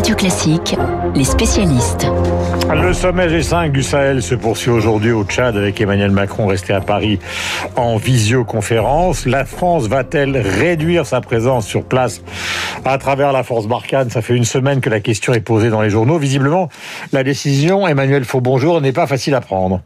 Radio Classique, les spécialistes. Le sommet G5 du Sahel se poursuit aujourd'hui au Tchad avec Emmanuel Macron resté à Paris en visioconférence. La France va-t-elle réduire sa présence sur place à travers la force Barkhane? Ça fait une semaine que la question est posée dans les journaux. Visiblement, la décision, Emmanuel Faux-Bonjour, n'est pas facile à prendre.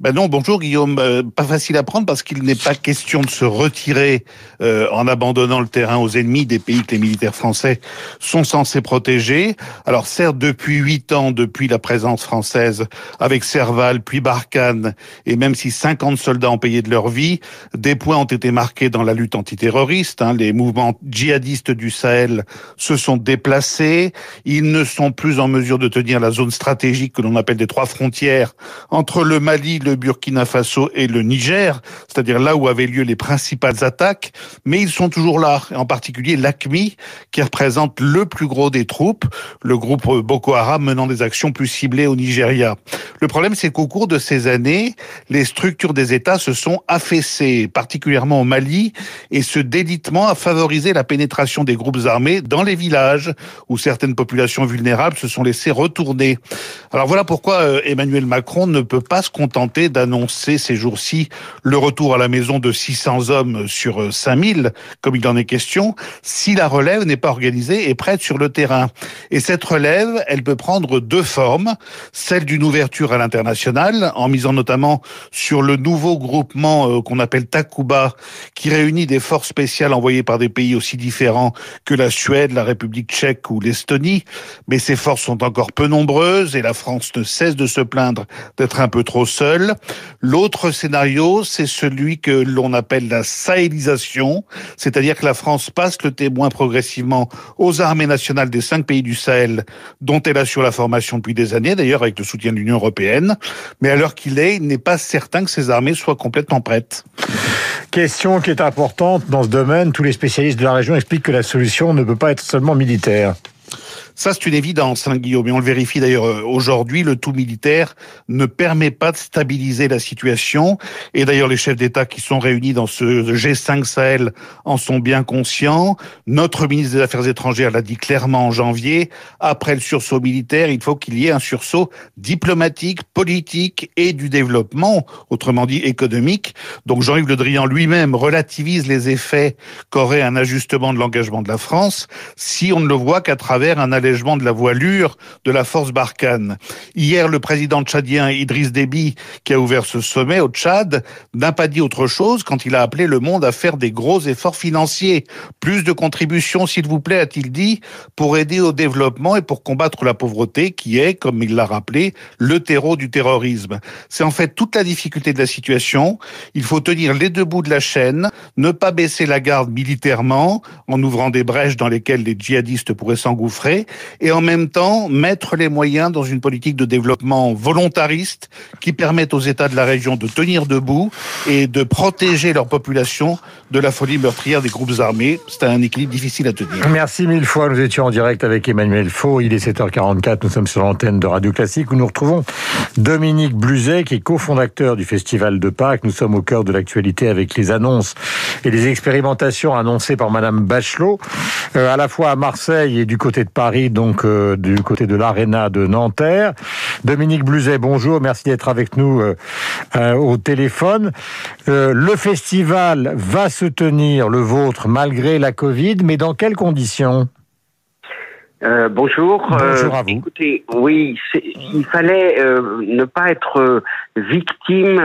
Ben non, bonjour Guillaume. Euh, pas facile à prendre parce qu'il n'est pas question de se retirer euh, en abandonnant le terrain aux ennemis des pays que les militaires français sont censés protéger. Alors certes, depuis huit ans, depuis la présence française avec Serval, puis Barkhane, et même si 50 soldats ont payé de leur vie, des points ont été marqués dans la lutte antiterroriste. Hein. Les mouvements djihadistes du Sahel se sont déplacés. Ils ne sont plus en mesure de tenir la zone stratégique que l'on appelle des trois frontières entre le Mali, le Burkina Faso et le Niger, c'est-à-dire là où avaient lieu les principales attaques, mais ils sont toujours là, en particulier l'ACMI, qui représente le plus gros des troupes, le groupe Boko Haram menant des actions plus ciblées au Nigeria. Le problème, c'est qu'au cours de ces années, les structures des États se sont affaissées, particulièrement au Mali, et ce délitement a favorisé la pénétration des groupes armés dans les villages où certaines populations vulnérables se sont laissées retourner. Alors voilà pourquoi euh, Emmanuel Macron ne peut pas se contenter d'annoncer ces jours-ci le retour à la maison de 600 hommes sur 5000, comme il en est question, si la relève n'est pas organisée et prête sur le terrain. Et cette relève, elle peut prendre deux formes, celle d'une ouverture à l'international, en misant notamment sur le nouveau groupement euh, qu'on appelle Takuba, qui réunit des forces spéciales envoyées par des pays aussi différents que la Suède, la République tchèque ou l'Estonie. Mais ces forces sont encore peu nombreuses et la France ne cesse de se plaindre d'être un peu trop seule. L'autre scénario, c'est celui que l'on appelle la sahélisation, c'est-à-dire que la France passe le témoin progressivement aux armées nationales des cinq pays du Sahel, dont elle assure la formation depuis des années, d'ailleurs avec le soutien de l'Union européenne. Mais à l'heure qu'il est, il n'est pas certain que ces armées soient complètement prêtes. Question qui est importante dans ce domaine. Tous les spécialistes de la région expliquent que la solution ne peut pas être seulement militaire. Ça, c'est une évidence, hein, Guillaume, et on le vérifie d'ailleurs euh, aujourd'hui. Le tout militaire ne permet pas de stabiliser la situation. Et d'ailleurs, les chefs d'État qui sont réunis dans ce G5 Sahel en sont bien conscients. Notre ministre des Affaires étrangères l'a dit clairement en janvier. Après le sursaut militaire, il faut qu'il y ait un sursaut diplomatique, politique et du développement, autrement dit économique. Donc Jean-Yves Le Drian lui-même relativise les effets qu'aurait un ajustement de l'engagement de la France si on ne le voit qu'à travers un de la voilure de la force Barkhane. Hier, le président tchadien Idriss Déby, qui a ouvert ce sommet au Tchad, n'a pas dit autre chose quand il a appelé le monde à faire des gros efforts financiers. Plus de contributions, s'il vous plaît, a-t-il dit, pour aider au développement et pour combattre la pauvreté qui est, comme il l'a rappelé, le terreau du terrorisme. C'est en fait toute la difficulté de la situation. Il faut tenir les deux bouts de la chaîne, ne pas baisser la garde militairement en ouvrant des brèches dans lesquelles les djihadistes pourraient s'engouffrer et en même temps mettre les moyens dans une politique de développement volontariste qui permette aux États de la région de tenir debout et de protéger leur population de la folie meurtrière des groupes armés. C'est un équilibre difficile à tenir. Merci mille fois. Nous étions en direct avec Emmanuel Faux. Il est 7h44. Nous sommes sur l'antenne de Radio Classique où nous retrouvons Dominique Bluzet qui est cofondateur du Festival de Pâques. Nous sommes au cœur de l'actualité avec les annonces et les expérimentations annoncées par Madame Bachelot, euh, à la fois à Marseille et du côté de Paris, donc euh, du côté de l'Arena de Nanterre. Dominique Bluzet, bonjour, merci d'être avec nous euh, euh, au téléphone. le festival va se tenir, le vôtre, malgré la Covid, mais dans quelles conditions? Bonjour. Bonjour à vous. Écoutez, oui, il fallait ne pas être victime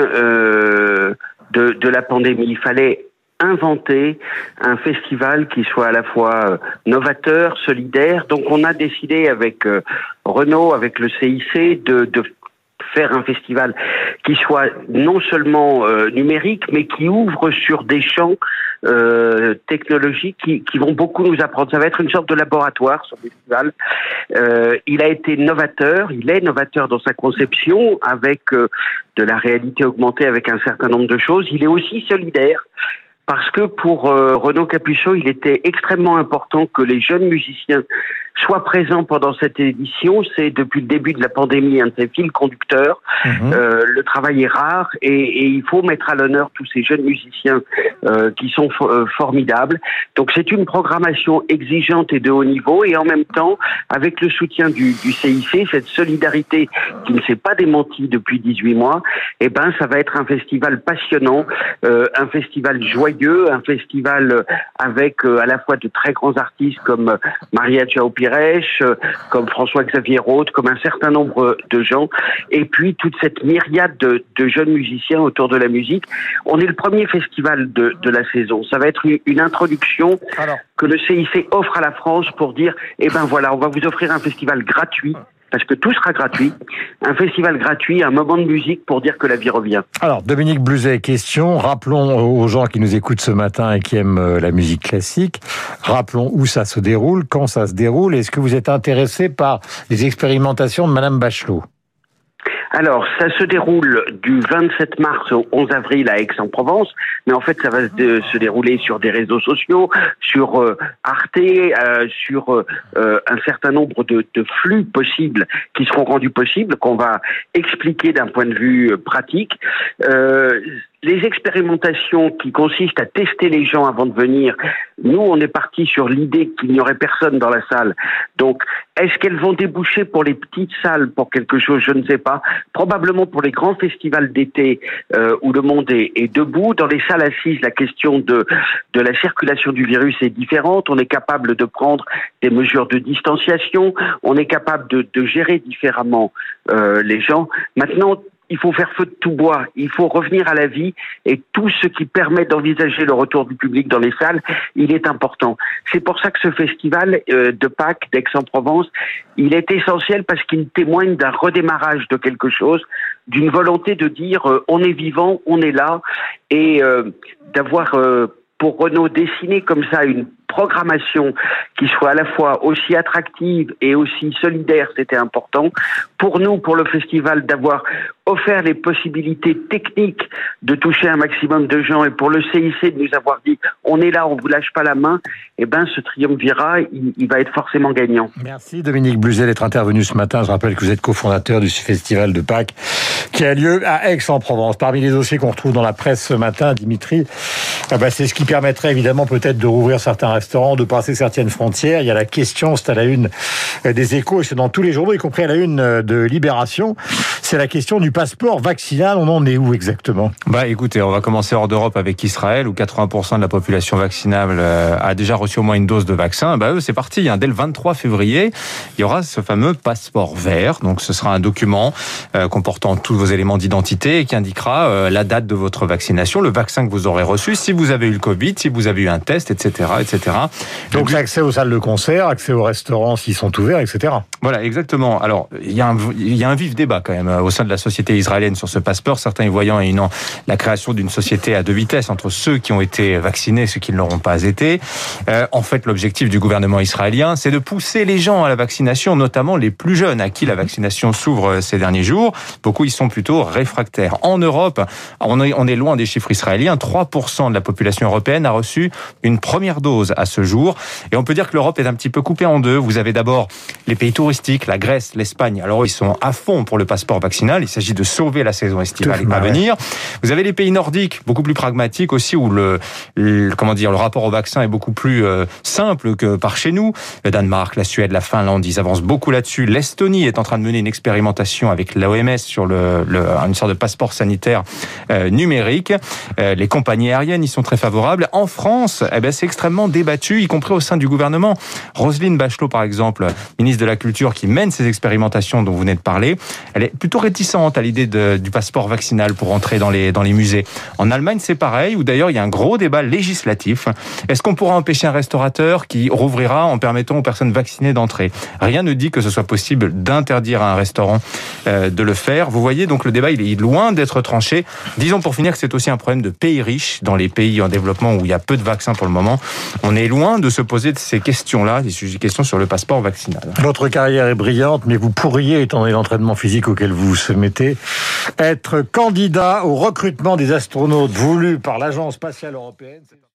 de, de la pandémie. Il fallait inventer un festival qui soit à la fois euh, novateur, solidaire. Donc on a décidé avec euh, Renault, avec le CIC, de, de faire un festival qui soit non seulement euh, numérique, mais qui ouvre sur des champs euh, technologiques qui, qui, vont beaucoup nous apprendre. Ça va être une sorte de laboratoire, ce festival. Euh, il a été novateur, il est novateur dans sa conception, avec de la réalité augmentée, avec un certain nombre de choses. Il est aussi solidaire parce que pour euh, Renaud Capuçon, il était extrêmement important que les jeunes musiciens soit présent pendant cette édition. C'est depuis le début de la pandémie un de ses fils conducteurs. Mhm. Euh, le travail est rare et, et il faut mettre à l'honneur tous ces jeunes musiciens euh, qui sont euh, formidables. Donc c'est une programmation exigeante et de haut niveau et en même temps avec le soutien du, du CIC, cette solidarité qui ne s'est pas démentie depuis 18 mois, eh ben ça va être un festival passionnant, un festival joyeux, un festival avec à la fois de très grands artistes comme Maria Chao Euh, comme François-Xavier Roth, comme un certain nombre de gens, et puis toute cette myriade de, de jeunes musiciens autour de la musique. On est le premier festival de, de la saison. Ça va être une, une introduction Alors, que le CIC offre à la France pour dire, eh ben voilà, on va vous offrir un festival gratuit. Parce que tout sera gratuit, un festival gratuit, un moment de musique pour dire que la vie revient. alors Dominique Bluzet, question. Rappelons aux gens qui nous écoutent ce matin et qui aiment euh, la musique classique, rappelons où ça se déroule, quand ça se déroule. Est-ce que vous êtes intéressé par les expérimentations de Madame Bachelot? Alors, ça se déroule du 27 mars au 11 avril à Aix-en-Provence, mais en fait, ça va se, dé- se dérouler sur des réseaux sociaux, sur euh, Arte, euh, sur euh, euh, un certain nombre de, de flux possibles qui seront rendus possibles, qu'on va expliquer d'un point de vue euh, pratique. Les expérimentations qui consistent à tester les gens avant de venir, nous, on est parti sur l'idée qu'il n'y aurait personne dans la salle. Donc, est-ce qu'elles vont déboucher pour les petites salles pour quelque chose Je ne sais pas. Probablement pour les grands festivals d'été euh, où le monde est, est debout. Dans les salles assises, la question de, de la circulation du virus est différente. On est capable de prendre des mesures de distanciation. On est capable de, de gérer différemment euh, les gens. Maintenant, il faut faire feu de tout bois, il faut revenir à la vie et tout ce qui permet d'envisager le retour du public dans les salles, il est important. C'est pour ça que ce festival euh, de Pâques d'Aix-en-Provence, il est essentiel parce qu'il témoigne d'un redémarrage de quelque chose, d'une volonté de dire euh, on est vivant, on est là et euh, d'avoir pour Renault dessiné comme ça une programmation qui soit à la fois aussi attractive et aussi solidaire, c'était important. Pour nous, pour le festival, d'avoir offert les possibilités techniques de toucher un maximum de gens et pour le CIC de nous avoir dit on est là, on vous lâche pas la main, eh ben ce triumvirat, il, il va être forcément gagnant. Merci Dominique Bluzet d'être intervenu ce matin. Je rappelle que vous êtes cofondateur du festival de Pâques qui a lieu à Aix-en-Provence. Parmi les dossiers qu'on retrouve dans la presse ce matin, Dimitri, ah bah, c'est ce qui permettrait évidemment peut-être de rouvrir certains restaurants, de passer certaines frontières. Il y a la question, c'est à la une euh, des échos, et c'est dans tous les journaux, y compris à la une euh, de Libération. C'est la question du passeport vaccinal. On en est où exactement? Bah écoutez, on va commencer hors d'Europe avec Israël où 80% de la population vaccinable euh, a déjà reçu au moins une dose de vaccin. Bah eux, c'est parti. Hein. Dès le 23 février, il y aura ce fameux passeport vert. Donc ce sera un document euh, comportant tous vos éléments d'identité et qui indiquera euh, la date de votre vaccination, le vaccin que vous aurez reçu, si vous avez eu le Covid, si vous avez eu un test, etc., etc. Donc c'est accès aux salles de concert, accès aux restaurants s'ils sont ouverts, etc. Voilà, exactement. Alors, il y, a un, il y a un vif débat quand même au sein de la société israélienne sur ce passeport. Certains y voyant une, la création d'une société à deux vitesses entre ceux qui ont été vaccinés et ceux qui ne l'auront pas été. Euh, en fait, l'objectif du gouvernement israélien, c'est de pousser les gens à la vaccination, notamment les plus jeunes à qui la vaccination s'ouvre euh, ces derniers jours. Beaucoup y sont plutôt réfractaires. En Europe, on est, loin des chiffres israéliens. 3% de la population européenne a reçu une première dose à ce jour. Et on peut dire que l'Europe est un petit peu coupée en deux. Vous avez d'abord les pays touristiques, la Grèce, l'Espagne. Alors ils sont à fond pour le passeport. Il s'agit de sauver la saison estivale à venir. Vous avez les pays nordiques, beaucoup plus pragmatiques aussi, où le, le- comment dire, le rapport au vaccin est beaucoup plus euh, simple que par chez nous. Le Danemark, la Suède, la Finlande, ils avancent beaucoup là-dessus. L'Estonie est en train de mener une expérimentation avec l'OMS sur le, le- une sorte de passeport sanitaire euh, numérique. Euh, les compagnies aériennes y sont très favorables. En France, eh ben, c'est extrêmement débattu, y compris au sein du gouvernement. Roselyne Bachelot, par exemple, ministre de la Culture, qui mène ces expérimentations dont vous venez de parler, elle est plutôt réticente à l'idée du passeport vaccinal pour entrer dans les, dans les musées. En Allemagne, c'est pareil, où d'ailleurs il y a un gros débat législatif. Est-ce qu'on pourra empêcher un restaurateur qui rouvrira en permettant aux personnes vaccinées d'entrer? Rien ne dit que ce soit possible d'interdire à un restaurant euh, de le faire. Vous voyez, donc le débat, il est loin d'être tranché. Disons pour finir que c'est aussi un problème de pays riches, dans les pays en développement où il y a peu de vaccins pour le moment. On est loin de se poser de ces questions-là, des sujets- questions sur le passeport vaccinal. Votre carrière est brillante, mais vous pourriez, étant donné l'entraînement physique auquel vous vous mettez, être candidat au recrutement des astronautes voulus par l'Agence spatiale européenne.